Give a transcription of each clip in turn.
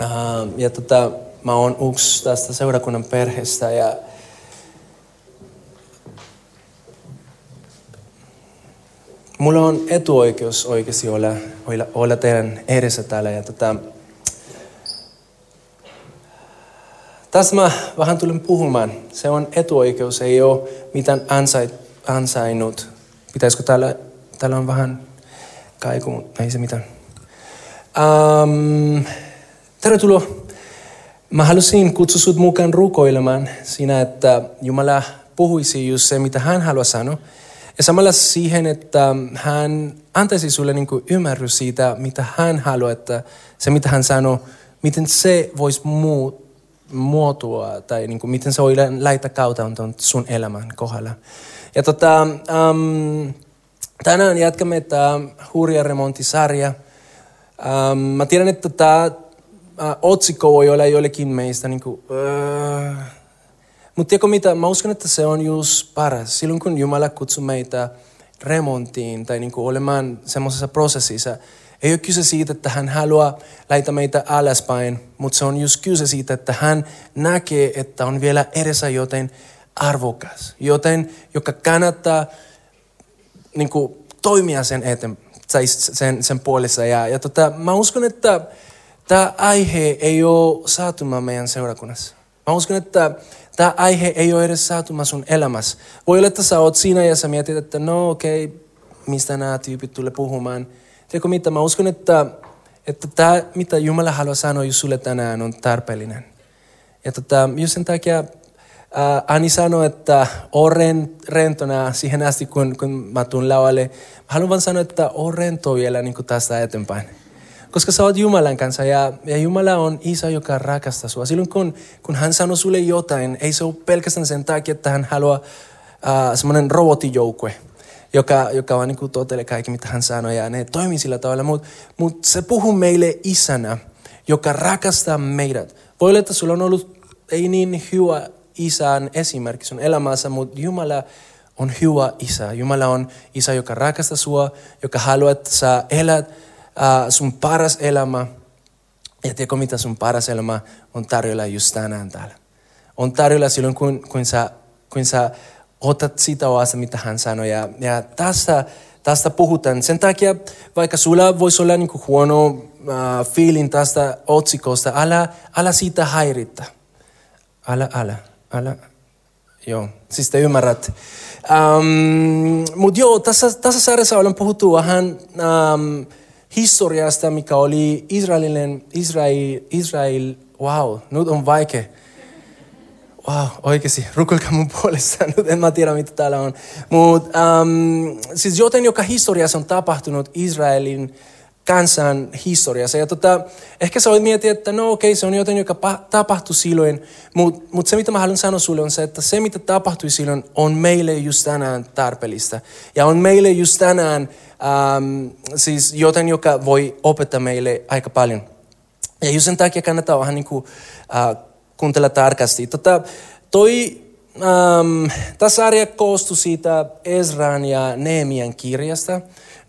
Uh, ja tota, mä oon yksi tästä seurakunnan perheestä ja mulla on etuoikeus oikeasti olla, olla, olla teidän edessä täällä. Ja tota, tässä mä vähän tulen puhumaan. Se on etuoikeus, ei ole mitään ansait, ansainnut. Pitäisikö täällä, täällä on vähän kaiku, mutta ei se mitään. Um, tervetuloa. Mä halusin kutsua sut mukaan rukoilemaan siinä, että Jumala puhuisi just se, mitä hän haluaa sanoa. Ja samalla siihen, että hän antaisi sulle niin ymmärrys siitä, mitä hän haluaa, että se mitä hän sanoo, miten se voisi muu, muotoa tai niin kuin, miten se voi laittaa kautta sun elämän kohdalla. Ja tota, um, tänään jatkamme tämä hurja remontisarja. Um, mä tiedän, että tämä uh, otsikko voi olla joillekin meistä niin kuin, uh, mutta tiedätkö mitä, mä uskon, että se on just paras. Silloin kun Jumala kutsuu meitä remonttiin tai niin kuin olemaan semmoisessa prosessissa, ei ole kyse siitä, että hän haluaa laittaa meitä alaspäin, mutta se on just kyse siitä, että hän näkee, että on vielä edessä joten arvokas, joten joka kannattaa niin kuin, toimia sen eteen, tai sen, sen puolessa. Ja, ja tota, mä uskon, että tämä aihe ei ole saatuma meidän seurakunnassa. Mä uskon, että tämä aihe ei ole edes saatuma sun elämässä. Voi olla, että sä oot siinä ja sä mietit, että no okei, okay, mistä nämä tyypit tulee puhumaan. Tiedätkö mitä, mä uskon, että, että tämä, mitä Jumala haluaa sanoa sulle tänään, on tarpeellinen. Ja tota, just sen takia Äh, Ani sanoi, että olen rentona siihen asti, kun, kun mä tuun lavalle. Mä haluan vaan sanoa, että olen rento vielä niin tästä eteenpäin. Koska sä oot Jumalan kanssa ja, ja Jumala on isä, joka rakastaa sua. Silloin kun, kun hän sanoo sulle jotain, ei se ole pelkästään sen takia, että hän haluaa äh, semmoinen robotijoukkue, joka, joka on niin totelee kaikki, mitä hän sanoo ja ne toimii sillä tavalla. Mutta mut se puhuu meille isänä, joka rakastaa meidät. Voi olla, että sulla on ollut ei niin hyvä isän esimerkki sun elämässä, mutta Jumala on hyvä isä. Jumala on isä, joka rakastaa sua, joka haluaa, että sä elät uh, sun paras elämä. Ja tiedätkö mitä sun paras elämä on tarjolla just tänään täällä. On tarjolla silloin, kun, kun, sä, kun sä otat sitä oasta, mitä hän sanoi. Ja, ja tästä, tästä puhutaan. Sen takia, vaikka sulla voisi olla niin huono uh, feeling tästä otsikosta, älä, älä siitä häirittä. Älä, älä, älä. Joo, siis te ymmärrät. Um, Mutta joo, tässä, tässä sarjassa olen puhuttu vähän um, historiasta, mikä oli Israelin, Israel, Israel, wow, nyt on vaikea. Wow, oikeasti, rukoilkaa mun puolesta. Nyt en mä tiedä, mitä täällä on. Mutta um, siis joten, joka historiassa on tapahtunut Israelin kansan historiassa. Ja tota, ehkä sä voit miettiä, että no okei, okay, se on jotain, joka tapahtui silloin, mutta mut se mitä mä haluan sanoa sulle on se, että se mitä tapahtui silloin on meille just tänään tarpeellista. Ja on meille just tänään um, siis jotain, joka voi opettaa meille aika paljon. Ja just sen takia kannattaa vähän niin kuin, uh, kuuntella tarkasti. Tota, toi um, tämä sarja koostui siitä Ezran ja Neemian kirjasta.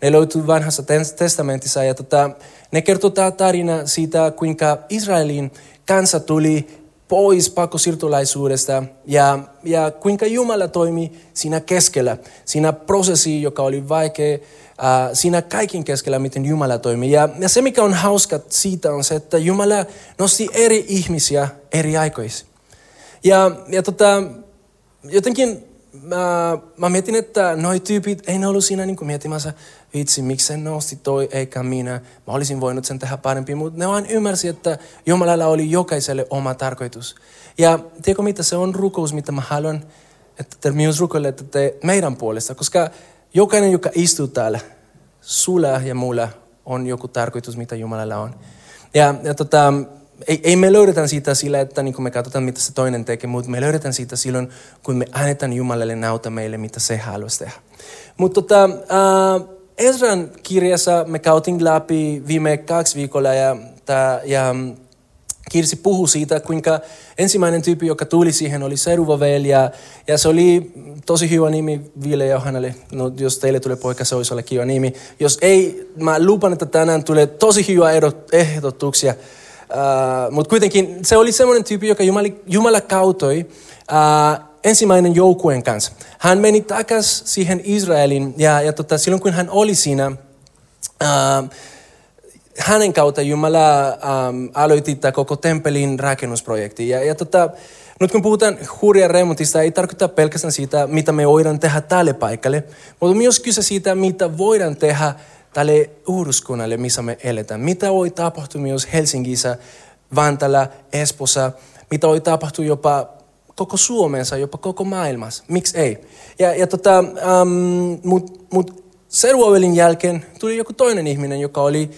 Ne löytyy vanhassa testamentissa ja tota, ne kertoo tämä tarina siitä, kuinka Israelin kansa tuli pois pakosiirtolaisuudesta ja, ja kuinka Jumala toimi siinä keskellä, siinä prosessi, joka oli vaikea, äh, siinä kaikin keskellä, miten Jumala toimi. Ja, ja se, mikä on hauska siitä, on se, että Jumala nosti eri ihmisiä eri aikoissa. Ja, ja tota, jotenkin mä, mä mietin, että noi tyypit ei ne ollut siinä niin miettimässä, vitsi, miksi sen nosti toi eikä minä. Mä olisin voinut sen tehdä parempi, mutta ne vaan ymmärsi, että Jumalalla oli jokaiselle oma tarkoitus. Ja tiedätkö mitä, se on rukous, mitä mä haluan, että te myös rukoilette te meidän puolesta, koska jokainen, joka istuu täällä, sulla ja mulla on joku tarkoitus, mitä Jumalalla on. Ja, ja tota, ei, ei me löydetä siitä sillä, että niin me katsotaan, mitä se toinen tekee, mutta me löydetään siitä silloin, kun me annetaan Jumalalle näytä meille, mitä se haluaisi tehdä. Mutta tota, äh, Ezran kirjassa me käytiin läpi viime kaksi viikolla ja, tää, ja Kirsi puhui siitä, kuinka ensimmäinen tyyppi, joka tuli siihen, oli Seruvavel ja, ja se oli tosi hyvä nimi Ville Johannalle. No, jos teille tulee poika, se olisi olla kiva nimi. Jos ei, mä lupan, että tänään tulee tosi hyvä ehdotuksia. Uh, Mutta kuitenkin se oli semmoinen tyyppi, joka Jumala, Jumala kautoi uh, ensimmäinen joukkueen kanssa. Hän meni takaisin siihen Israelin ja, ja tota, silloin kun hän oli siinä, uh, hänen kautta Jumala um, aloitti tämä koko temppelin rakennusprojekti. Ja, ja tota, nyt kun puhutaan hurjan remontista, ei tarkoita pelkästään siitä, mitä me voidaan tehdä tälle paikalle, mutta myös kyse siitä, mitä voidaan tehdä tälle uuduskunnalle, missä me eletään. Mitä voi tapahtua myös Helsingissä, Vantalla, Espossa, mitä voi tapahtua jopa koko Suomessa, jopa koko maailmassa. Miksi ei? Ja, ja tota, um, mut, mut Seruovelin jälkeen tuli joku toinen ihminen, joka oli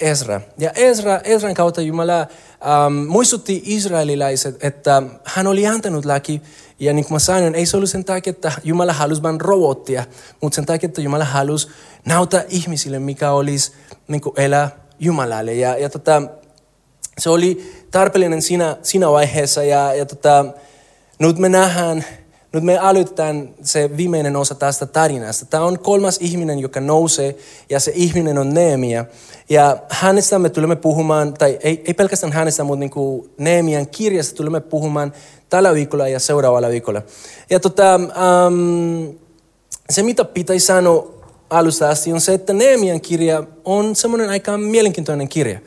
Ezra. Ja Ezra, Ezran kautta Jumala ähm, muistutti israelilaiset, että hän oli antanut laki. Ja niin kuin mä sanoin, ei se ollut sen takia, että Jumala halusi vain robottia, mutta sen takia, että Jumala halusi näyttää ihmisille, mikä olisi niin kuin elää Jumalalle. Ja, ja tota, se oli tarpeellinen siinä, siinä vaiheessa. Ja, ja tota, nyt me nähdään, nyt me aloitetaan se viimeinen osa tästä tarinasta. Tämä on kolmas ihminen, joka nousee, ja se ihminen on Neemia. Ja hänestä me tulemme puhumaan, tai ei, ei pelkästään hänestä, mutta niin kuin Neemian kirjasta tulemme puhumaan tällä viikolla ja seuraavalla viikolla. Ja tota, um, se, mitä pitäisi sanoa alusta asti, on se, että Neemian kirja on semmoinen aika mielenkiintoinen kirja.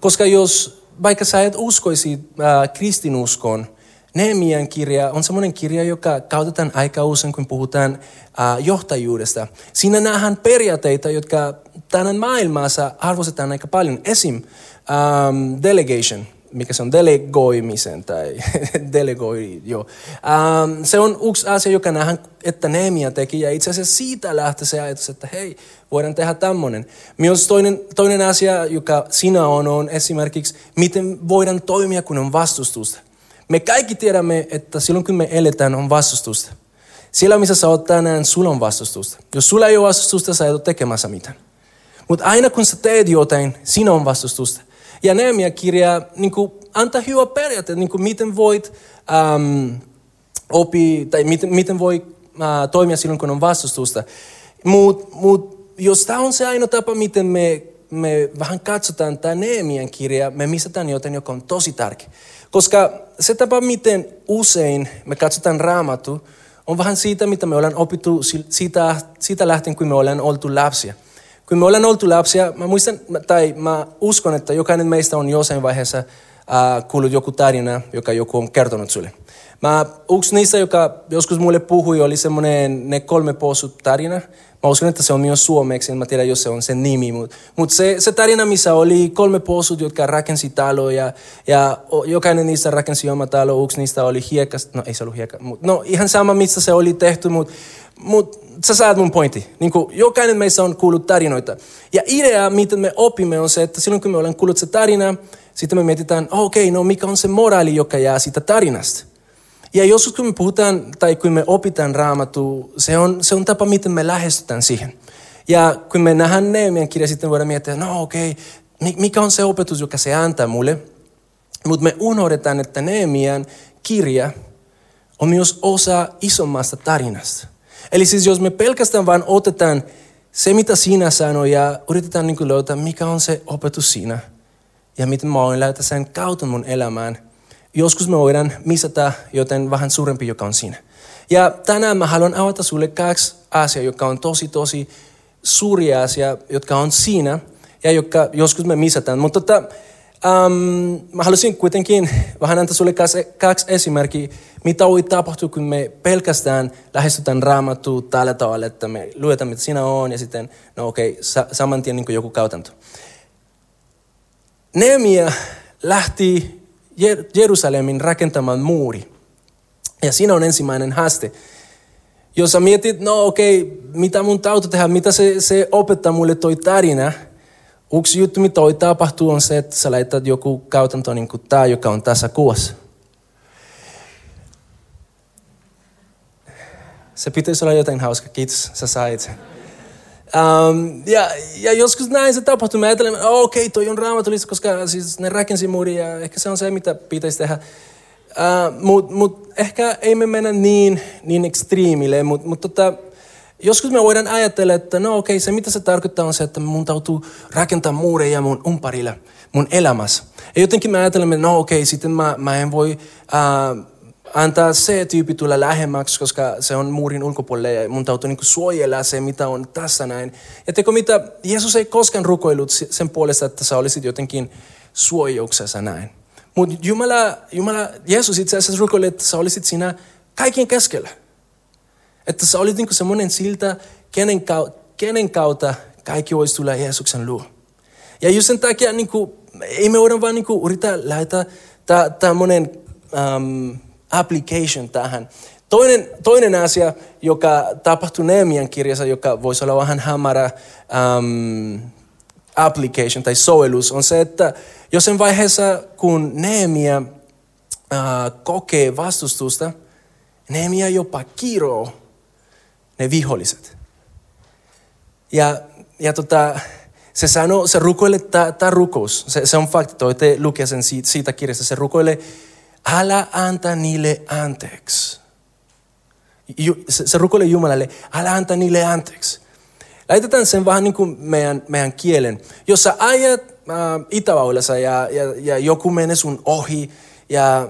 Koska jos vaikka sä et uskoisi äh, kristinuskoon, Nehemian kirja on semmoinen kirja, joka käytetään aika usein, kun puhutaan uh, johtajuudesta. Siinä nähdään periaatteita, jotka tänään maailmassa arvostetaan aika paljon. Esim. Um, delegation, mikä se on delegoimisen tai delegoi, jo. Um, se on yksi asia, joka nähdään, että Nehemia teki ja itse asiassa siitä lähtee se ajatus, että hei, voidaan tehdä tämmöinen. Myös toinen, toinen asia, joka siinä on, on esimerkiksi, miten voidaan toimia, kun on vastustusta. Me kaikki tiedämme, että silloin kun me eletään, on vastustusta. Siellä, missä sä oot tänään, sulla on vastustusta. Jos sulla ei ole vastustusta, sä et ole tekemässä mitään. Mutta aina kun sä teet jotain, siinä on vastustusta. Ja Nehemia kirja niin kuin, antaa hyvä periaate, niin kuin, miten voit ähm, opi, tai miten, miten voi äh, toimia silloin, kun on vastustusta. Mutta mut, jos tämä on se ainoa tapa, miten me, me vähän katsotaan tämä Nehemian kirja, me missataan jotain, joka on tosi tärkeä. Koska se tapa, miten usein me katsotaan raamattu, on vähän siitä, mitä me ollaan opittu siitä, siitä lähtien, kun me ollaan oltu lapsia. Kun me ollaan oltu lapsia, mä muistan, tai mä uskon, että jokainen meistä on jossain vaiheessa äh, kuullut joku tarina, joka joku on kertonut sulle. Mä, yksi niistä, joka joskus mulle puhui, oli semmoinen ne kolme possut tarina. Mä uskon, että se on myös suomeksi, en mä tiedä, jos se on sen nimi. Mutta mut se, se tarina, missä oli kolme possut, jotka rakensi taloa ja, ja jokainen niistä rakensi oma talo. Yksi niistä oli hiekasta, no ei se ollut hiekka, mut, no ihan sama, missä se oli tehty, mutta mut, sä saat mun pointti. Niin jokainen meistä on kuullut tarinoita. Ja idea, miten me opimme, on se, että silloin kun me ollaan kuullut se tarina, sitten me mietitään, okei, okay, no mikä on se moraali, joka jää siitä tarinasta. Ja joskus kun me puhutaan tai kun me opitaan raamattu, se on, se on tapa, miten me lähestytään siihen. Ja kun me nähdään Neemian kirja, sitten voidaan miettiä, no okei, okay, mikä on se opetus, joka se antaa mulle. Mutta me unohdetaan, että Neemian kirja on myös osa isommasta tarinasta. Eli siis jos me pelkästään vain otetaan se, mitä sinä sanoi ja yritetään niin löytää, mikä on se opetus siinä ja miten mä löytää sen kautta mun elämään – joskus me voidaan misata joten vähän suurempi, joka on siinä. Ja tänään mä haluan avata sulle kaksi asiaa, jotka on tosi, tosi suuria asia, jotka on siinä ja jotka joskus me misataan. Mutta tota, um, mä haluaisin kuitenkin vähän antaa sulle kaksi esimerkkiä, mitä voi tapahtua, kun me pelkästään lähestytään raamattua tällä tavalla, että me luetaan, mitä siinä on, ja sitten, no okei, okay, saman tien niin joku kautanto. Neemia lähti Jerusalemin rakentamaan muuri. Ja siinä on ensimmäinen haaste. Jos sä mietit, no okei, okay, mitä mun tauto tehdä, mitä se, se opettaa mulle toi tarina, Yksi juttu, mitä voi tapahtua, on se, että sä laitat joku käytäntö niin kuin tämä, joka on tässä kuvassa. Se pitäisi olla jotain hauska. Kiitos, sä sait sen. Um, ja, ja joskus näin se tapahtuu. Mä ajattelen, että oh, okei, okay, toi on raamatulista, koska siis ne rakensi muurin ja ehkä se on se, mitä pitäisi tehdä. Uh, Mutta mut ehkä ei me mennä niin, niin ekstriimille, mutta mut tota, joskus me voidaan ajatella, että no okei, okay, se mitä se tarkoittaa on se, että mun täytyy rakentaa muureja mun umparilla, mun elämässä. Ja jotenkin me ajattelemme, no okei, okay, sitten mä, mä en voi uh, antaa se tyyppi tulla lähemmäksi, koska se on muurin ulkopuolelle ja mun täytyy niin suojella se, mitä on tässä näin. Ja teko mitä, Jeesus ei koskaan rukoillut sen puolesta, että sä olisit jotenkin suojauksessa näin. Mutta Jumala, Jumala, Jeesus itse asiassa rukoili, että sä olisit siinä kaikkien keskellä. Että sä olit niin semmoinen siltä, kenen, kautta, kenen kautta kaikki voisi tulla Jeesuksen luo. Ja just sen takia niin kuin, ei me voida vaan niin yrittää lähettää tämmöinen um, application tähän. Toinen, toinen asia, joka tapahtui Neemian kirjassa, joka voisi olla vähän hämärä um, application tai sovellus, on se, että jos vaiheessa, kun Neemia uh, kokee vastustusta, Neemia jopa kiroo ne viholliset. Ja, ja tota, se sanoo, se rukoilee, tämä rukous, se, se on fakti, toi te lukee sen siitä, siitä kirjasta, se rukoilee, älä anta niille anteeksi. Se, rukoilee Jumalalle, älä anta niille anteeksi. Laitetaan sen vähän niin kuin meidän, meidän kielen. Jos sä ajat äh, Itävaulassa ja, ja, ja joku menee sun ohi ja,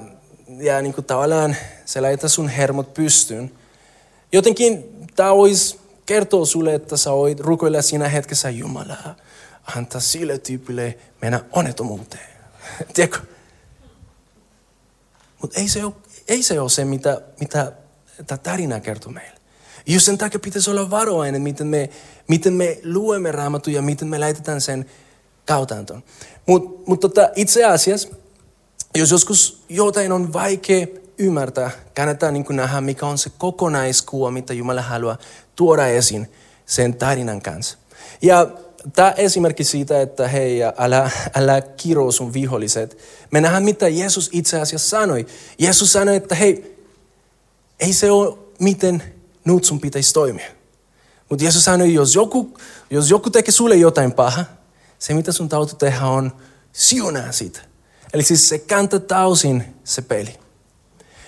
ja niin kuin tavallaan se laittaa sun hermot pystyyn, jotenkin tämä olisi kertoa sulle, että sä voit rukoilla siinä hetkessä Jumalaa, antaa sille tyypille mennä onnettomuuteen. Tiedätkö? Mutta ei se ole, ei se, ole se, mitä, mitä tämä tarina kertoo meille. Just sen takia pitäisi olla varovainen, miten me, miten me luemme raamatun ja miten me laitetaan sen kautantoon. Mutta mut tota, itse asiassa, jos joskus jotain on vaikea ymmärtää, kannattaa niin nähdä, mikä on se kokonaiskuva, mitä Jumala haluaa tuoda esiin sen tarinan kanssa. Ja tämä esimerkki siitä, että hei, älä, älä kiro sun viholliset. Me nähdään, mitä Jeesus itse asiassa sanoi. Jeesus sanoi, että hei, ei se ole miten nyt sun pitäisi toimia. Mutta Jeesus sanoi, jos joku, jos joku tekee sulle jotain paha, se mitä sun täytyy tehdä on siunaa sitä. Eli siis se kantaa tausin se peli.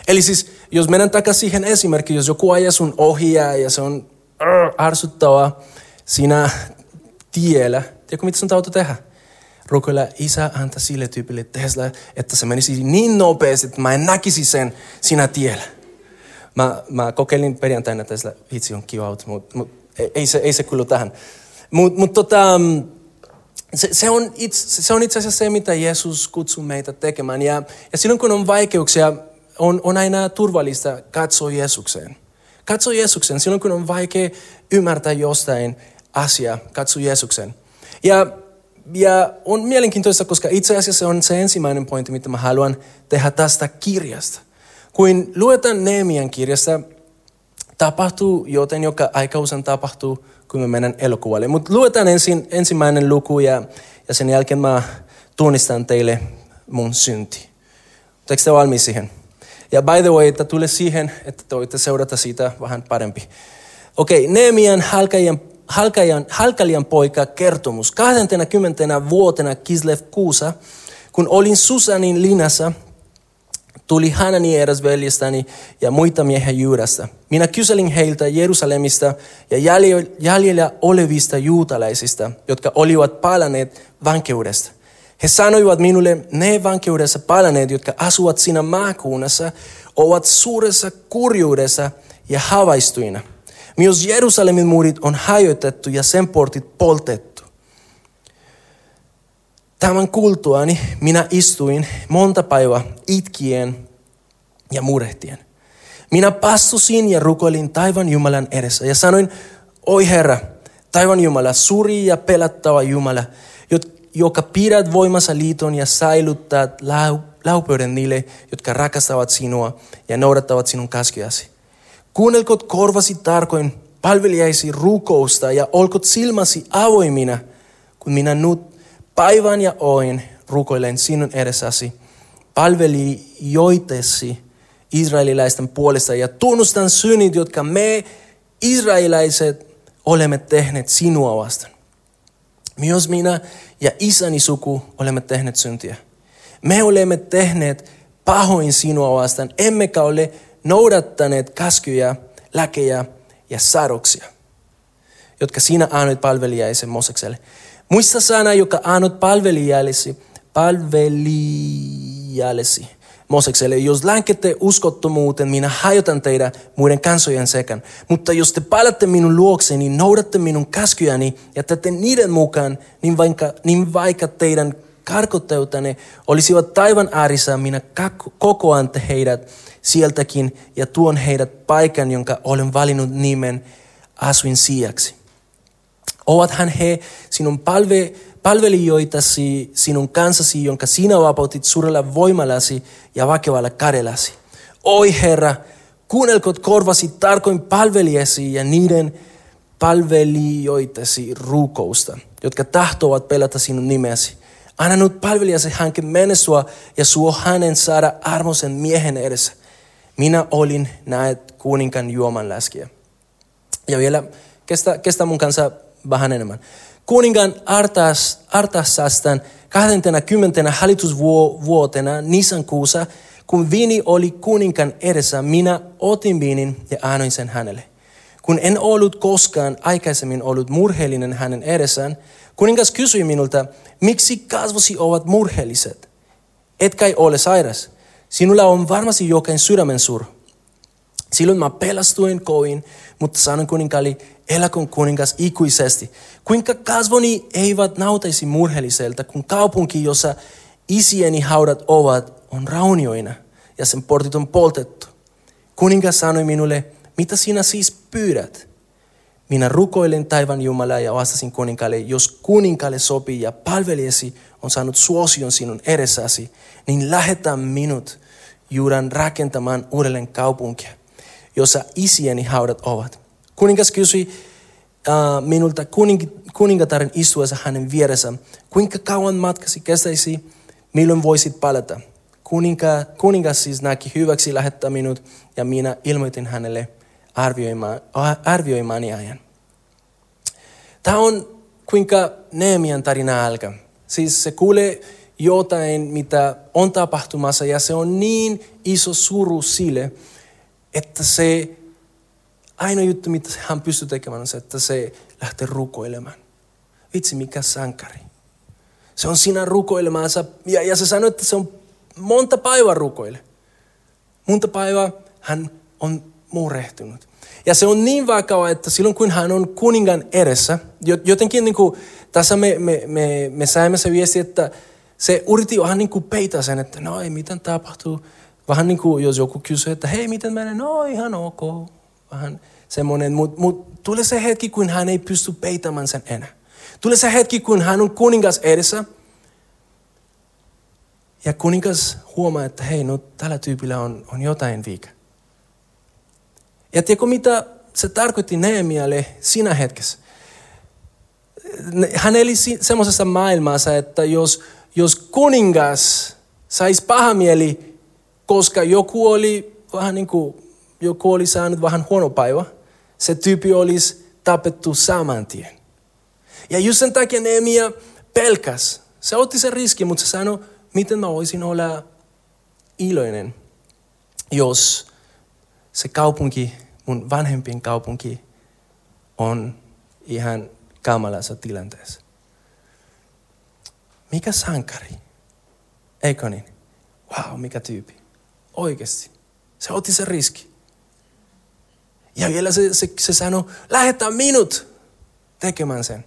Eli siis, jos mennään takaisin siihen esimerkkiin, jos joku ajaa sun ohi ja se on arsuttava siinä tiellä, tiedätkö mitä sun täytyy tehdä? Rukoilla isä anta sille tyypille Tesla, että se menisi niin nopeasti, että mä en näkisi sen siinä tiellä. Mä, mä kokeilin perjantaina Tesla, vitsi on kiva auto, mutta mut, ei, se, ei se kuulu tähän. Mutta mut, tota, se, se, on itse, se on itse asiassa se, mitä Jeesus kutsuu meitä tekemään. Ja, ja silloin kun on vaikeuksia, on, on aina turvallista katsoa Jeesukseen. Katso Jeesuksen silloin, kun on vaikea ymmärtää jostain asiaa. Katso Jeesuksen. Ja, ja on mielenkiintoista, koska itse asiassa on se ensimmäinen pointti, mitä mä haluan tehdä tästä kirjasta. Kun luetaan Neemian kirjasta, tapahtuu joten, joka aika usein tapahtuu, kun me mennään elokuvalle. Mutta luetaan ensin, ensimmäinen luku ja, ja sen jälkeen mä tunnistan teille mun synti. Oletteko te valmis siihen? Ja by the way, että tule siihen, että te voitte seurata siitä vähän parempi. Okei, okay, Neemian halkajan, halkajan, halkalian poika kertomus. 20. vuotena Kislev kuusa, kun olin Susanin linassa, tuli Hanani eräs veljestäni ja muita miehiä Juudasta. Minä kyselin heiltä Jerusalemista ja jäljellä olevista juutalaisista, jotka olivat palanneet vankeudesta. He sanoivat minulle, ne vankeudessa palaneet, jotka asuvat siinä maakunnassa, ovat suuressa kurjuudessa ja havaistuina. Myös Jerusalemin muurit on hajotettu ja sen portit poltettu. Tämän kuultuani minä istuin monta päivää itkien ja murehtien. Minä pastusin ja rukoilin taivaan Jumalan edessä ja sanoin, oi Herra, taivaan Jumala, suuri ja pelattava Jumala, joka pidät voimassa liiton ja säilyttää lau, laupeuden niille, jotka rakastavat sinua ja noudattavat sinun käskyäsi. Kuunnelkot korvasi tarkoin palvelijaisi rukousta ja olkot silmäsi avoimina, kun minä nyt Päivän ja oin rukoilen sinun edessäsi, palvelijoitesi israelilaisten puolesta ja tunnustan synnit, jotka me israelaiset olemme tehneet sinua vastaan. Myös minä ja isäni suku olemme tehneet syntiä. Me olemme tehneet pahoin sinua vastaan, emmekä ole noudattaneet käskyjä, läkejä ja sadoksia, jotka sinä annoit palvelijaisen Mosekselle. Muista sana, joka annot palvelijallesi, palvelijallesi Mosekselle. Jos länkette uskottomuuteen, minä hajotan teidät muiden kansojen sekan. Mutta jos te palatte minun luokseni, niin noudatte minun käskyjäni ja teette niiden mukaan, niin vaikka, niin vaikka teidän karkoteutanne olisivat taivan äärissä, minä kokoan heidät sieltäkin ja tuon heidät paikan, jonka olen valinnut nimen asuin sijaksi. Ovathan he sinun palve, palvelijoitasi, sinun kansasi, jonka sinä vapautit suurella voimallasi ja vakevalla kädelläsi. Oi Herra, kuunnelkot korvasi tarkoin palvelijasi ja niiden palvelijoitasi rukousta, jotka tahtovat pelata sinun nimesi. Anna nyt palvelijasi hänkin mene sua ja suo hänen saada armoisen miehen edessä. Minä olin näet kuninkan juoman läskiä. Ja vielä kestä, kestä mun kanssa vähän enemmän. Kuningan Artas, Artasastan 20. hallitusvuotena Nisan kuussa, kun viini oli kuninkan edessä, minä otin viinin ja annoin sen hänelle. Kun en ollut koskaan aikaisemmin ollut murheellinen hänen edessään, kuningas kysyi minulta, miksi kasvosi ovat murheelliset? Et kai ole sairas. Sinulla on varmasti jokin sydämen sur. Silloin mä pelastuin kovin, mutta sanon kuninkaalle, eläkön kuningas ikuisesti. Kuinka kasvoni eivät nautaisi murheelliselta, kun kaupunki, jossa isieni haudat ovat, on raunioina ja sen portit on poltettu. Kuningas sanoi minulle, mitä sinä siis pyydät? Minä rukoilen taivan Jumalaa ja vastasin kuninkaalle, jos kuninkaalle sopii ja palvelijasi on saanut suosion sinun edessäsi, niin lähetä minut Juudan rakentamaan uudelleen kaupunkia, jossa isieni haudat ovat. Kuningas kysyi uh, minulta kuning, kuningataren istuessa hänen vieressä, kuinka kauan matkasi kestäisi, milloin voisit palata. Kuninka, kuningas siis näki hyväksi lähettää minut ja minä ilmoitin hänelle arvioimaan, arvioimaani ajan. Tämä on kuinka Neemian tarina alkaa. Siis se kuulee jotain, mitä on tapahtumassa ja se on niin iso suru sille, että se ainoa juttu, mitä hän pystyy tekemään, on se, että se lähtee rukoilemaan. Vitsi, mikä sankari. Se on siinä rukoilemaan ja, ja se sanoi, että se on monta päivää rukoile. Monta päivää hän on murehtunut. Ja se on niin vakava, että silloin kun hän on kuningan edessä, jotenkin niin kuin, tässä me, me, me, me saimme se viesti, että se yritti vähän niin kuin peitä sen, että no ei, miten tapahtuu. Vähän niin kuin jos joku kysyy, että hei, miten menee? No ihan ok. Vähän semmoinen, mutta mut, tulee se hetki, kun hän ei pysty peitämään sen enää. Tulee se hetki, kun hän on kuningas edessä. Ja kuningas huomaa, että hei, no tällä tyypillä on, on jotain viika. Ja tiedätkö mitä se tarkoitti Nehemialle siinä hetkessä? Hän eli semmoisessa maailmassa, että jos, jos kuningas saisi paha mieli, koska joku oli vähän niin kuin, joku oli saanut vähän huono päivä, se tyyppi olisi tapettu saman tien. Ja just sen takia Nehemia pelkäs. Se otti sen riski, mutta se sanoi, miten mä voisin olla iloinen, jos se kaupunki, mun vanhempien kaupunki, on ihan kamalassa tilanteessa. Mikä sankari? Eikö niin? Wow, mikä tyyppi. Oikeasti. Se otti sen riski. Ja vielä se, se, se sanoi, lähetä minut tekemään sen.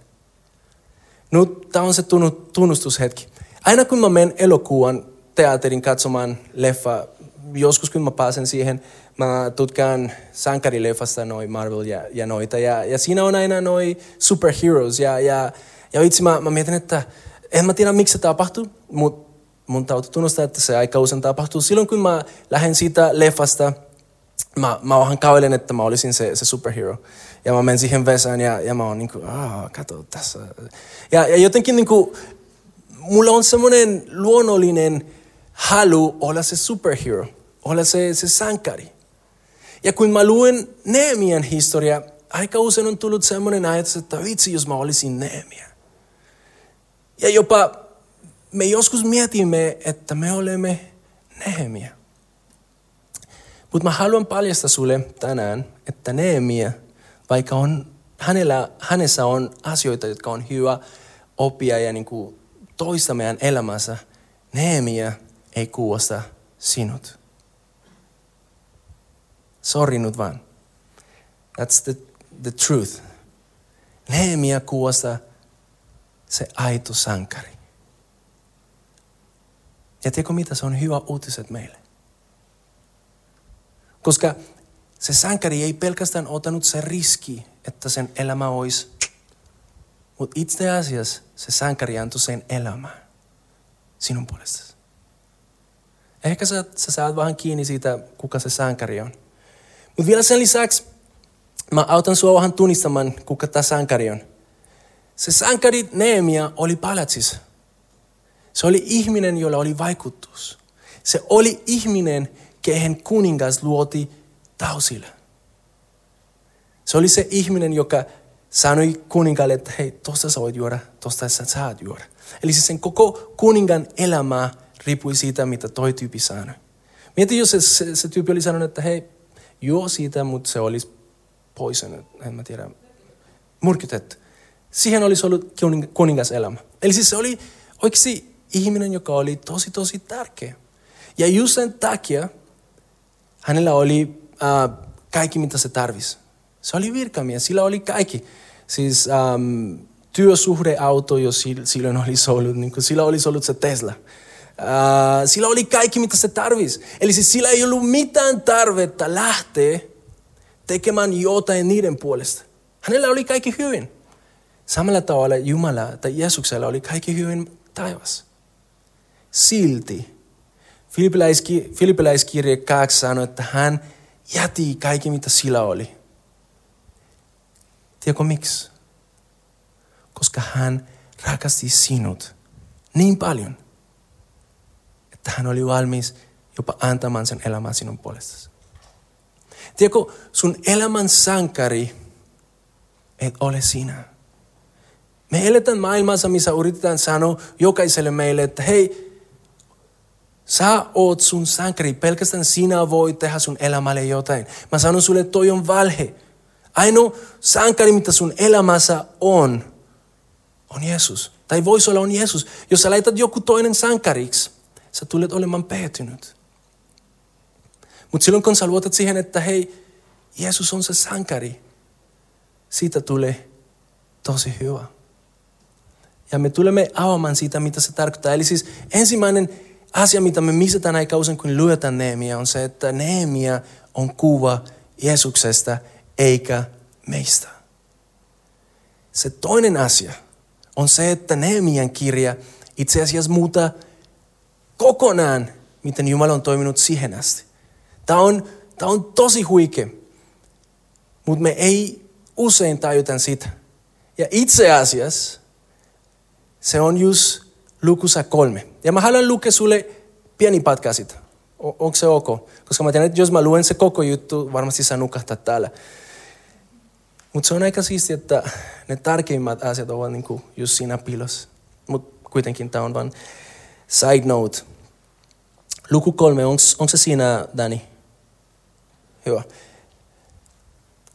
Nyt tämä on se tunnustushetki. Aina kun mä menen elokuvan teatterin katsomaan leffa, joskus kun mä pääsen siihen, mä tutkaan sankarileffasta noin Marvel ja, ja noita. Ja, ja siinä on aina noin superheroes. Ja, ja, ja itse mä, mä mietin, että en mä tiedä miksi se tapahtuu, mutta mun täytyy tunnustaa, että se aika usein tapahtuu. Silloin kun mä lähden siitä leffasta, mä, mä vähän kauelen, että mä olisin se, se superhero. Ja mä menen siihen vesään ja, ja mä oon niin kuin, kato tässä. Ja, ja jotenkin niin kuin, mulla on semmoinen luonnollinen halu olla se superhero, olla se, se sankari. Ja kun mä luen Neemian historia, aika usein on tullut semmoinen ajatus, että vitsi, jos mä olisin Neemia. Ja jopa me joskus mietimme, että me olemme Nehemia. Mutta mä haluan paljastaa sulle tänään, että Nehemia, vaikka on, hänellä, hänessä on asioita, jotka on hyvä oppia ja niin kuin toista meidän elämässä, Nehemia ei kuulosta sinut. Sorry nyt vaan. That's the, the truth. Nehemia kuulosta se aito sankari. Ja tiedätkö mitä? Se on hyvä uutiset meille. Koska se sankari ei pelkästään ottanut se riski, että sen elämä olisi, mutta itse asiassa se sankari antoi sen elämään sinun puolestasi. Ehkä sä, sä saat vähän kiinni siitä, kuka se sankari on. Mutta vielä sen lisäksi mä autan sua vähän tunnistamaan, kuka tämä sankari on. Se sankari Neemia oli palatsissa. Se oli ihminen, jolla oli vaikutus. Se oli ihminen, kehen kuningas luoti tausille. Se oli se ihminen, joka sanoi kuninkaalle, että hei, tosta sä voit juoda, tosta sä saat juoda. Eli siis sen koko kuningan elämä riippui siitä, mitä toi tyyppi sanoi. Mieti, jos se, se, se tyyppi oli sanonut, että hei, juo siitä, mutta se olisi poison, en mä tiedä, murkytetty. Siihen olisi ollut kuningas elämä. Eli siis se oli oikeasti ihminen, joka oli tosi, tosi tärkeä. Ja just sen takia hänellä oli äh, kaikki, mitä se tarvisi. Se oli virkamies, sillä oli kaikki. Siis ähm, työsuhdeauto, jos silloin olisi ollut, niin sillä olisi ollut se Tesla. Äh, sillä oli kaikki, mitä se tarvisi. Eli siis sillä ei ollut mitään tarvetta lähteä tekemään jotain niiden puolesta. Hänellä oli kaikki hyvin. Samalla tavalla Jumala tai Jeesuksella oli kaikki hyvin taivas. Silti Filippiläiskirje 2 sanoi, että hän jäti kaikki, mitä sillä oli. Tiedätkö miksi? Koska hän rakasti sinut niin paljon, että hän oli valmis jopa antamaan sen elämän sinun puolestasi. Tiedätkö, sun elämän sankari et ole sinä. Me eletään maailmassa, missä yritetään sanoa jokaiselle meille, että hei, Sä oot sun sankari, pelkästään sinä voit tehdä sun elämälle jotain. Mä sanon sulle, toi on valhe. Ainoa sankari, mitä sun elämässä on, on Jeesus. Tai voisi olla on Jeesus. Jos sä laitat joku toinen sankariksi, sä tulet olemaan pettynyt. Mutta silloin kun sä luotat siihen, että hei, Jeesus on se sankari, siitä tulee tosi hyvä. Ja me tulemme avaamaan siitä, mitä se tarkoittaa. Eli siis ensimmäinen asia, mitä me missataan aika usein, kun lyötään Neemia, on se, että Neemia on kuva Jeesuksesta eikä meistä. Se toinen asia on se, että Neemian kirja itse asiassa muuta kokonaan, miten Jumala on toiminut siihen asti. Tämä on, tämä on tosi huikea, mutta me ei usein tajuta sitä. Ja itse asiassa se on just lukussa kolme. Ja mä haluan lukea sulle pieni pätkä sitä. onko se ok? Koska mä tiedän, että jos mä luen se koko juttu, varmasti sä nukahtaa täällä. Mutta se on aika siisti, että ne tärkeimmät asiat ovat niinku just siinä piilossa. Mutta kuitenkin tämä on vain side note. Luku kolme, onko se siinä, Dani? Hyvä.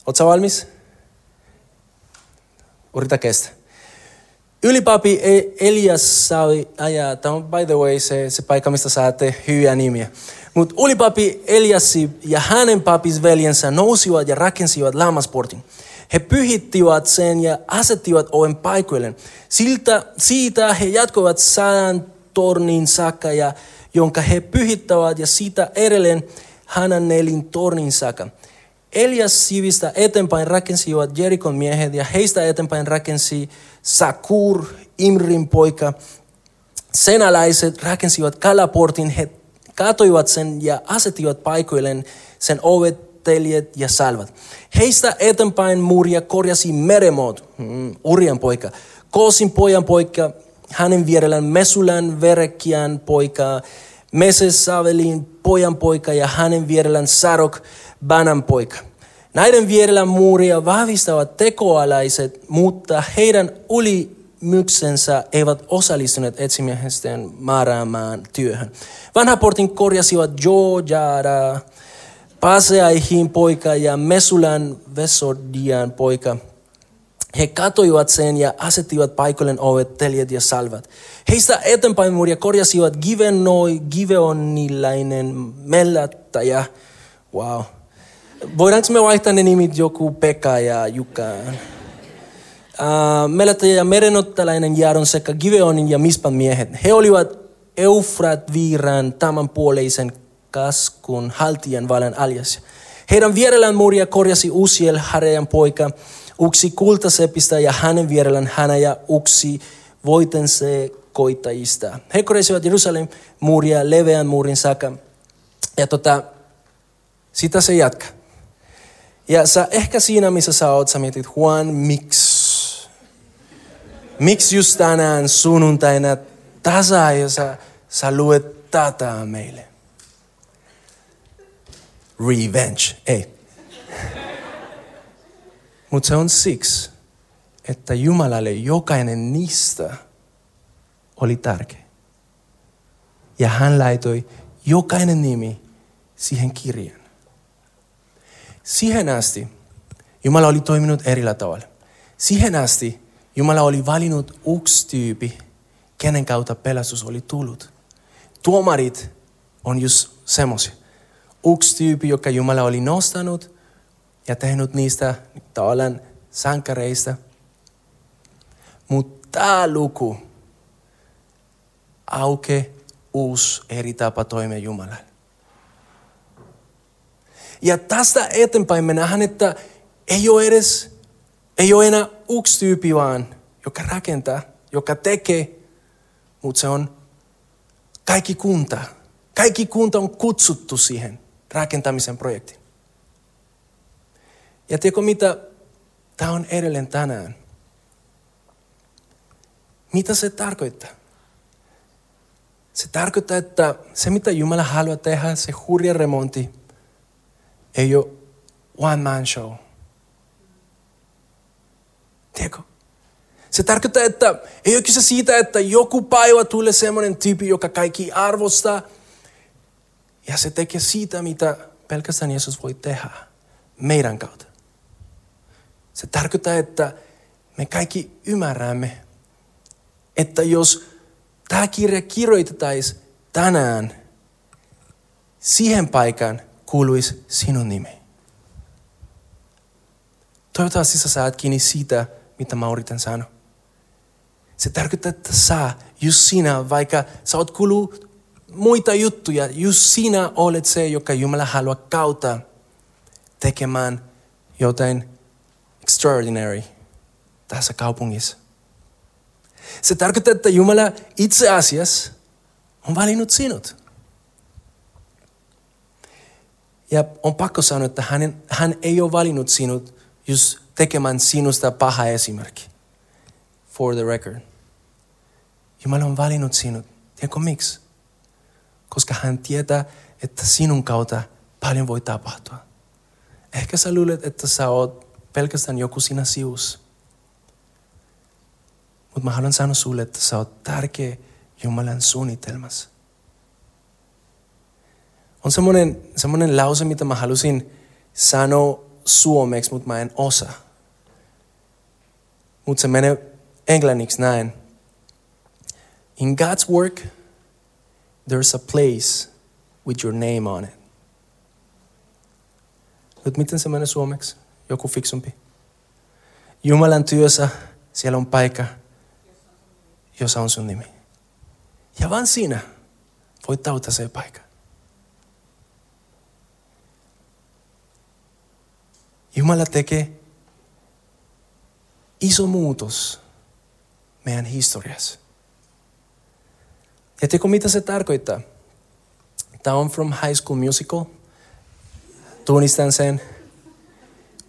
Oletko valmis? Yritä kestää. Ylipapi e- Elias sai ajaa, tämä on by the way se, se paikka, mistä saatte hyviä nimiä. Mutta ylipapi Eliasi ja hänen papisveljensä nousivat ja rakensivat lammasportin. He pyhittivät sen ja asettivat oven paikoilleen. Siltä, siitä he jatkoivat sadan tornin saakka, ja, jonka he pyhittävät, ja siitä edelleen Hananelin tornin saakka. Elias sivistä eteenpäin rakensivat Jerikon miehet, ja heistä eteenpäin rakensi Sakur, Imrin poika. Senalaiset rakensivat kalaportin, he katoivat sen ja asettivat paikoilleen sen ovettelijat ja salvat. Heistä eteenpäin Muria korjasi Meremot, mm, Urian poika, Koosin pojan poika, hänen vierellään Mesulan Verekian poika, Mesesavelin pojan poika ja hänen vierellään Sarok Banan poika. Näiden vierellä muuria vahvistavat tekoalaiset, mutta heidän ylimyksensä eivät osallistuneet etsimiesten määräämään työhön. Vanha portin korjasivat Jojada, Paseaihin poika ja Mesulan Vesodian poika. He katoivat sen ja asettivat paikoilleen ovet, teljet ja salvat. Heistä eteenpäin muuria korjasivat Givenoi, Giveonilainen, Mellattaja. Wow voidaanko me vaihtaa ne nimit joku Pekka ja Jukka? Uh, Melättäjä ja merenottalainen Jaaron sekä Giveonin ja Mispan miehet. He olivat Eufrat viiran tämän puoleisen kaskun haltijan valan aljas. Heidän vierellään Muria korjasi Usiel, Harejan poika, uksi kultasepistä ja hänen vierellään hänä ja uksi voitense koittajista. He korjasivat Jerusalem muuria leveän muurin saakka. Ja tota, sitä se jatkaa. Ja sä ehkä siinä, missä sä oot, sä mietit, Juan, miksi? Miksi just tänään sunnuntaina tasa ja sä, sä luet tätä meille? Revenge, ei. Mutta se on siksi, että Jumalalle jokainen niistä oli tärkeä. Ja hän laitoi jokainen nimi siihen kirjaan. Siihen asti Jumala oli toiminut erillä tavalla. Siihen asti Jumala oli valinnut yksi tyypi, kenen kautta pelastus oli tullut. Tuomarit on just semmoisia. Yksi tyyppi, joka Jumala oli nostanut ja tehnyt niistä tavallaan sankareista. Mutta tämä luku auke uusi eri tapa toimia Jumalalle. Ja tästä eteenpäin me nähdään, että ei ole edes, ei ole enää yksi tyyppi vaan, joka rakentaa, joka tekee, mutta se on kaikki kunta. Kaikki kunta on kutsuttu siihen rakentamisen projektiin. Ja tiedätkö mitä? Tämä on edelleen tänään. Mitä se tarkoittaa? Se tarkoittaa, että se mitä Jumala haluaa tehdä, se hurja remontti, ei ole one man show. Tiedätkö? Se tarkoittaa, että ei ole kyse siitä, että joku päivä tulee semmoinen tyyppi, joka kaikki arvostaa. Ja se tekee siitä, mitä pelkästään Jeesus voi tehdä meidän kautta. Se tarkoittaa, että me kaikki ymmärrämme, että jos tämä kirja kirjoitettaisiin tänään siihen paikan, kuuluisi sinun nimi. Toivottavasti sä saat kiinni siitä, mitä mä yritän sanoa. Se tarkoittaa, että sä, just sinä, vaikka sä oot kuullut muita juttuja, just sinä olet se, joka Jumala haluaa kautta tekemään jotain extraordinary tässä kaupungissa. Se tarkoittaa, että Jumala itse asiassa on valinnut sinut. Ja on pakko sanoa, että hän, hän ei ole valinnut sinut just tekemään sinusta paha esimerkki. For the record. Jumala on valinnut sinut. Tiedätkö miksi? Koska hän tietää, että sinun kautta paljon voi tapahtua. Ehkä sä luulet, että sä oot pelkästään joku siinä sius. Mutta mä haluan sanoa sulle, että sä oot tärkeä Jumalan suunnitelmassa on semmoinen, semmoinen lause, mitä mä halusin sanoa suomeksi, mutta mä en osa. Mutta se menee englanniksi näin. In God's work, there's a place with your name on it. Nyt miten se menee suomeksi? Joku fiksumpi. Jumalan työssä siellä on paikka, jossa on sun nimi. Ja vain sinä voit tauttaa se paikka. Jumala tekee iso muutos meidän historiassa. Ja teko mitä se tarkoittaa? Tämä on from High School Musical. Tunnistan sen.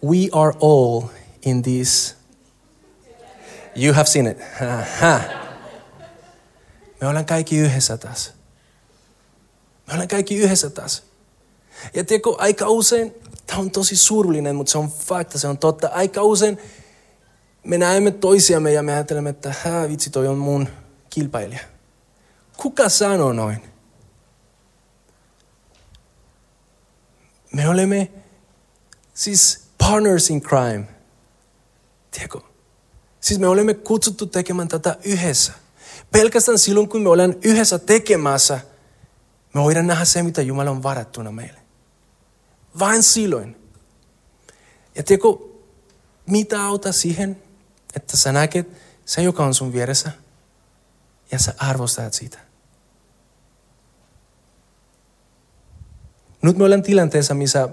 We are all in this. You have seen it. Me ollaan kaikki yhdessä taas. Me ollaan kaikki yhdessä taas. Ja tiedätkö, aika usein, tämä on tosi surullinen, mutta se on fakta, se on totta. Aika usein me näemme toisiamme ja me ajattelemme, että hää vitsi, toi on mun kilpailija. Kuka sanoo noin? Me olemme siis partners in crime. Tiedätkö? Siis me olemme kutsuttu tekemään tätä yhdessä. Pelkästään silloin, kun me olemme yhdessä tekemässä, me voidaan nähdä se, mitä Jumala on varattuna meille. Vain silloin. Ja tiedätkö, mitä auta siihen, että sä näket se, joka on sun vieressä, ja sä arvostat sitä. Nyt me ollaan tilanteessa, missä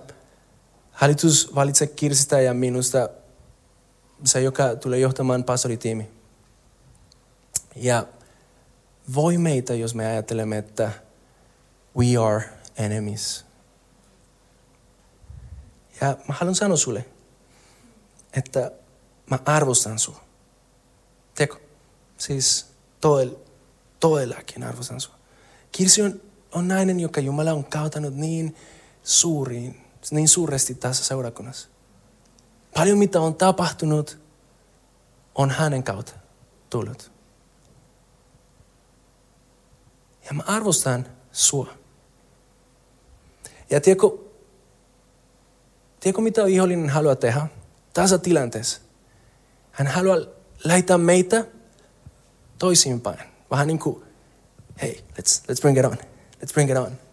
hallitus valitsee Kirsistä ja minusta se, joka tulee johtamaan pastoritiimi. Ja voi meitä, jos me ajattelemme, että we are enemies. Ja mä haluan sanoa sulle, että mä arvostan sua. Teko. Siis toel, todellakin arvostan sua. Kirsi on, on nainen, joka Jumala on kautanut niin suuriin, niin suuresti tässä seurakunnassa. Paljon mitä on tapahtunut, on hänen kautta tullut. Ja mä arvostan sua. Ja tiedätkö, tiedätkö mitä vihollinen haluaa tehdä tässä tilanteessa? Hän haluaa laittaa meitä toisinpäin. Vähän niin kuin, hey, let's, let's bring it on. Let's bring it on.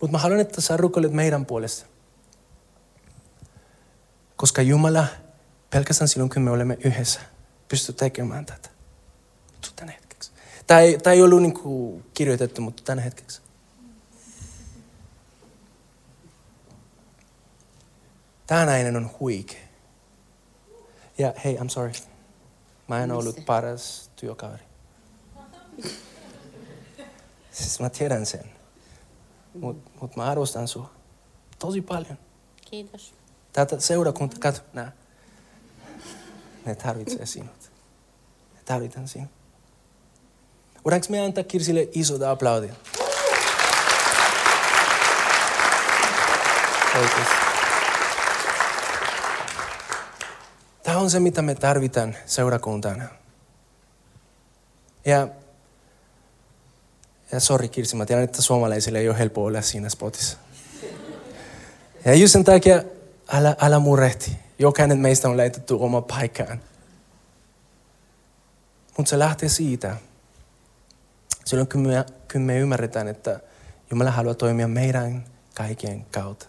Mutta mä haluan, että sä rukoilet meidän puolesta. Koska Jumala pelkästään silloin, kun me olemme yhdessä, pystyy tekemään tätä. Tänä hetkeksi. Tämä ei, tämä ei ollut niin kuin kirjoitettu, mutta tänä hetkeksi. Tämä nainen on huikea. Ja hei, I'm sorry. Mä en ollut paras työkaveri. Siis mä tiedän sen. Mutta mut mä arvostan sua tosi paljon. Kiitos. Tätä seurakunta, katso, nää. Ne tarvitsee sinut. Ne tarvitaan sinut. Voidaanko me antaa Kirsille isot? Oikeasti. Tämä on se, mitä me tarvitaan seurakuntana. Ja, ja sorry Kirsi, mä tiedän, että suomalaisille ei ole helppo olla siinä spotissa. Ja just sen takia älä, älä murehti. Jokainen meistä on laitettu oma paikkaan. Mutta se lähtee siitä, silloin kun me, kun me ymmärretään, että Jumala haluaa toimia meidän kaikkien kautta.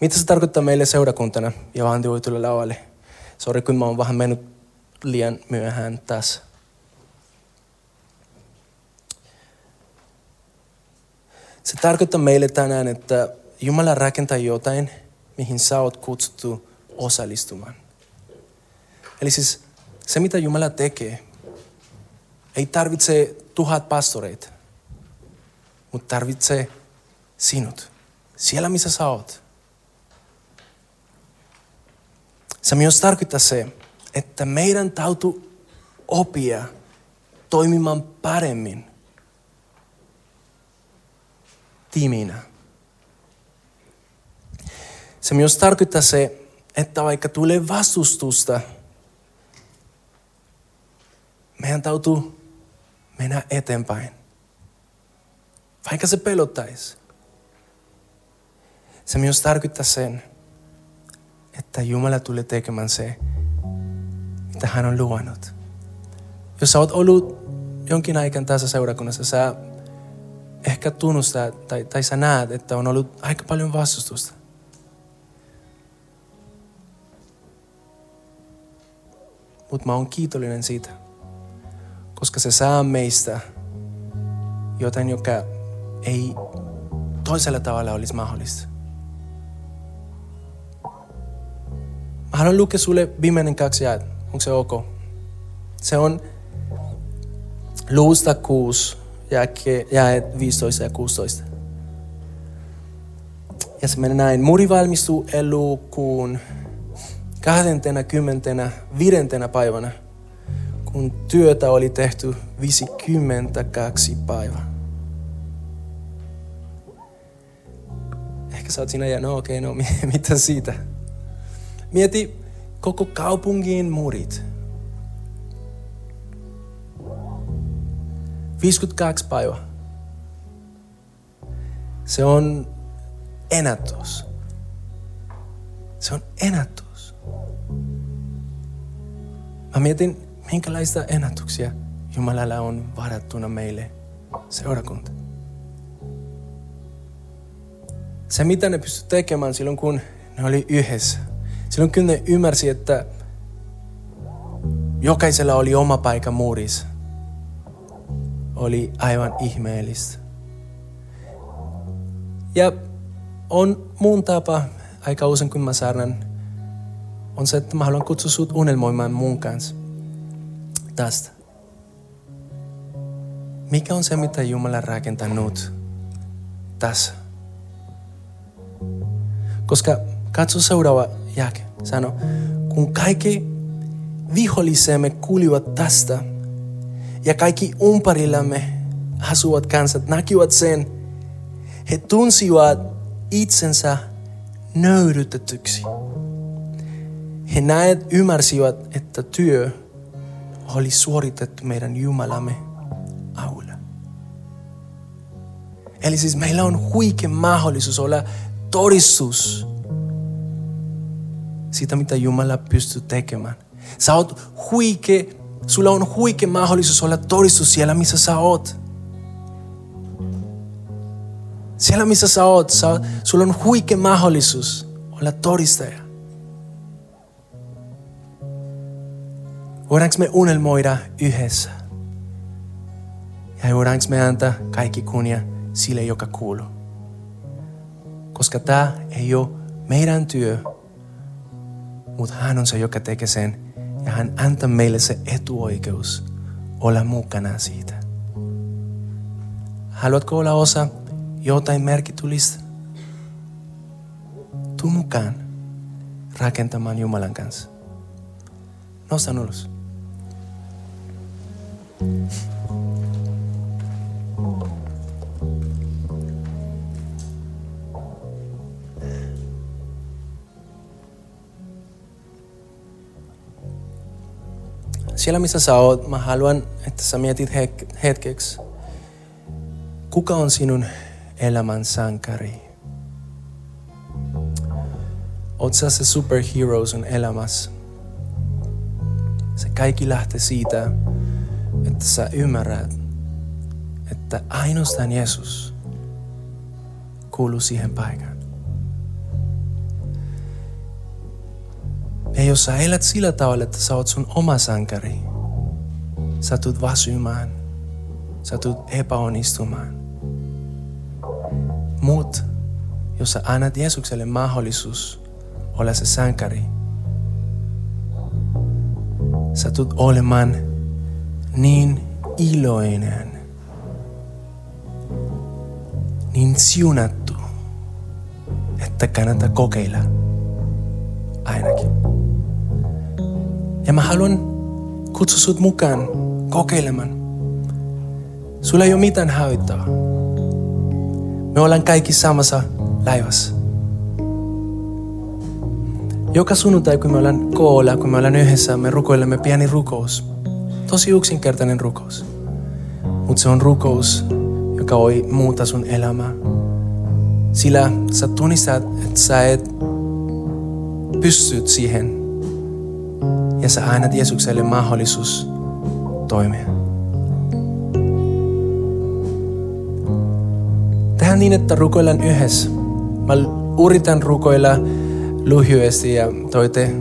Mitä se tarkoittaa meille seurakuntana? Ja Antti voi lavalle. Sori, kun mä oon vähän mennyt liian myöhään tässä. Se tarkoittaa meille tänään, että Jumala rakentaa jotain, mihin sä oot kutsuttu osallistumaan. Eli siis se, mitä Jumala tekee, ei tarvitse tuhat pastoreita, mutta tarvitsee sinut. Siellä, missä sä oot. Se myös tarkoittaa se, että meidän täytyy opia toimimaan paremmin tiiminä. Se myös tarkoittaa se, että vaikka tulee vastustusta, meidän täytyy mennä eteenpäin. Vaikka se pelottaisi. Se myös tarkoittaa sen, että Jumala tulee tekemään se, mitä hän on luvannut. Jos sä oot ollut jonkin aikaan tässä seurakunnassa, sä ehkä tunnustat tai, tai sä näet, että on ollut aika paljon vastustusta. Mutta mä oon kiitollinen siitä, koska se saa meistä jotain, joka ei toisella tavalla olisi mahdollista. Mä haluan lukea sulle viimeinen kaksi jaet. Onko se ok? Se on luusta 6, jaet 15 ja 16. Ja se menee näin. Muri valmistuu kymmentenä, viidentenä päivänä, kun työtä oli tehty 52 päivää. Ehkä sä oot siinä ja no okei, okay, no mitä siitä? Mieti koko kaupungin murit. 52 päivää. Se on ennätys. Se on ennätys. Mä mietin, minkälaisia ennätyksiä Jumalalla on varattuna meille seurakunta. Se, mitä ne pystyi tekemään silloin, kun ne oli yhdessä. Silloin, kun ne ymmärsi, että jokaisella oli oma paikka muurissa, oli aivan ihmeellistä. Ja on mun tapa, aika usein kun mä saarnan, on se, että mä haluan kutsua sut unelmoimaan mun kanssa tästä. Mikä on se, mitä Jumala rakentanut tässä? Koska katso seuraava jälke. Sano, kun kaikki vihollisemme kuulivat tästä ja kaikki umparillamme asuvat kansat näkivät sen, he tunsivat itsensä nöyrytetyksi. He näet ymmärsivät, että työ oli suoritettu meidän Jumalamme avulla. Eli siis meillä on huikea mahdollisuus olla todistus siitä, mitä Jumala pystyy tekemään. Sä oot huikea, sulla on huikea mahdollisuus olla todistus siellä, missä sä oot. Siellä, missä sä oot, sä, sulla on huikea mahdollisuus olla todistaja. Voidaanko me unelmoida yhdessä? Ja voidaanko me antaa kaikki kunnia sille, joka kuuluu? Koska tämä ei ole meidän työ, mutta hän on se, joka tekee sen. Ja hän antaa meille se etuoikeus olla mukana siitä. Haluatko olla osa jotain merkityllistä? Tuu mukaan rakentamaan Jumalan kanssa. Nosta ylös. Siellä missä sä oot, mä haluan, että sä mietit hetkeksi, kuka on sinun elämän sankari? Oot sä se superhero sun elämässä? Se kaikki lähtee siitä, että sä ymmärrät, että ainoastaan Jeesus kuuluu siihen paikkaan. Ja jos sä elät sillä tavalla, että sä oot sun oma sankari, sä tulet väsymään, sä tulet epäonnistumaan. Mut jos sä annat Jeesukselle mahdollisuus olla se sankari, sä tulet olemaan niin iloinen, niin siunattu, että kannattaa kokeilla ainakin. Ja mä haluan kutsua sut mukaan kokeilemaan. Sulla ei ole mitään hävittävää. Me ollaan kaikki samassa laivassa. Joka sunnuntai, kun me ollaan koolla, kun me ollaan yhdessä, me rukoilemme pieni rukous. Tosi yksinkertainen rukous. Mutta se on rukous, joka voi muuta sun elämää. Sillä sä tunnistat, että sä et pystyt siihen. Ja sä annat Jeesukselle mahdollisuus toimia. Tähän niin, että rukoillaan yhdessä. Mä yritän rukoilla lyhyesti ja toite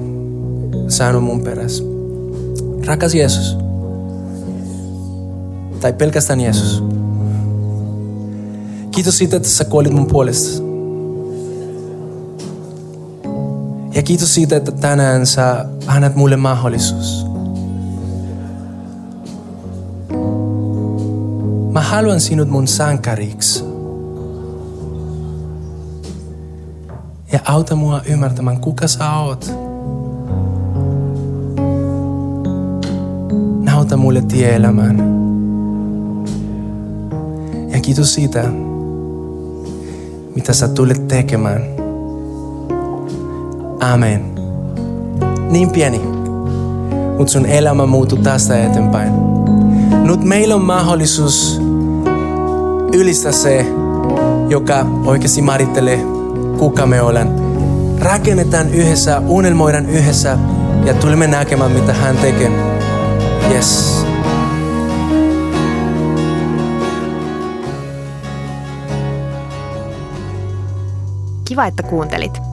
sano mun perässä. Rakas Jeesus. Tai pelkästään Jeesus. Kiitos siitä, että sä kuolit mun puolesta. Kiitos siitä, että tänään sä annat mulle mahdollisuus. Mä haluan sinut mun sankariksi. Ja auta mua ymmärtämään, kuka sä oot. mulle tie elämään. Ja kiitos siitä, mitä sä tulet tekemään. Amen. Niin pieni, mutta sun elämä muuttuu tästä eteenpäin. Nyt meillä on mahdollisuus ylistää se, joka oikeasti määrittelee, kuka me olen. Rakennetaan yhdessä, unelmoidaan yhdessä ja tulemme näkemään, mitä hän tekee. Yes. Kiva, että kuuntelit.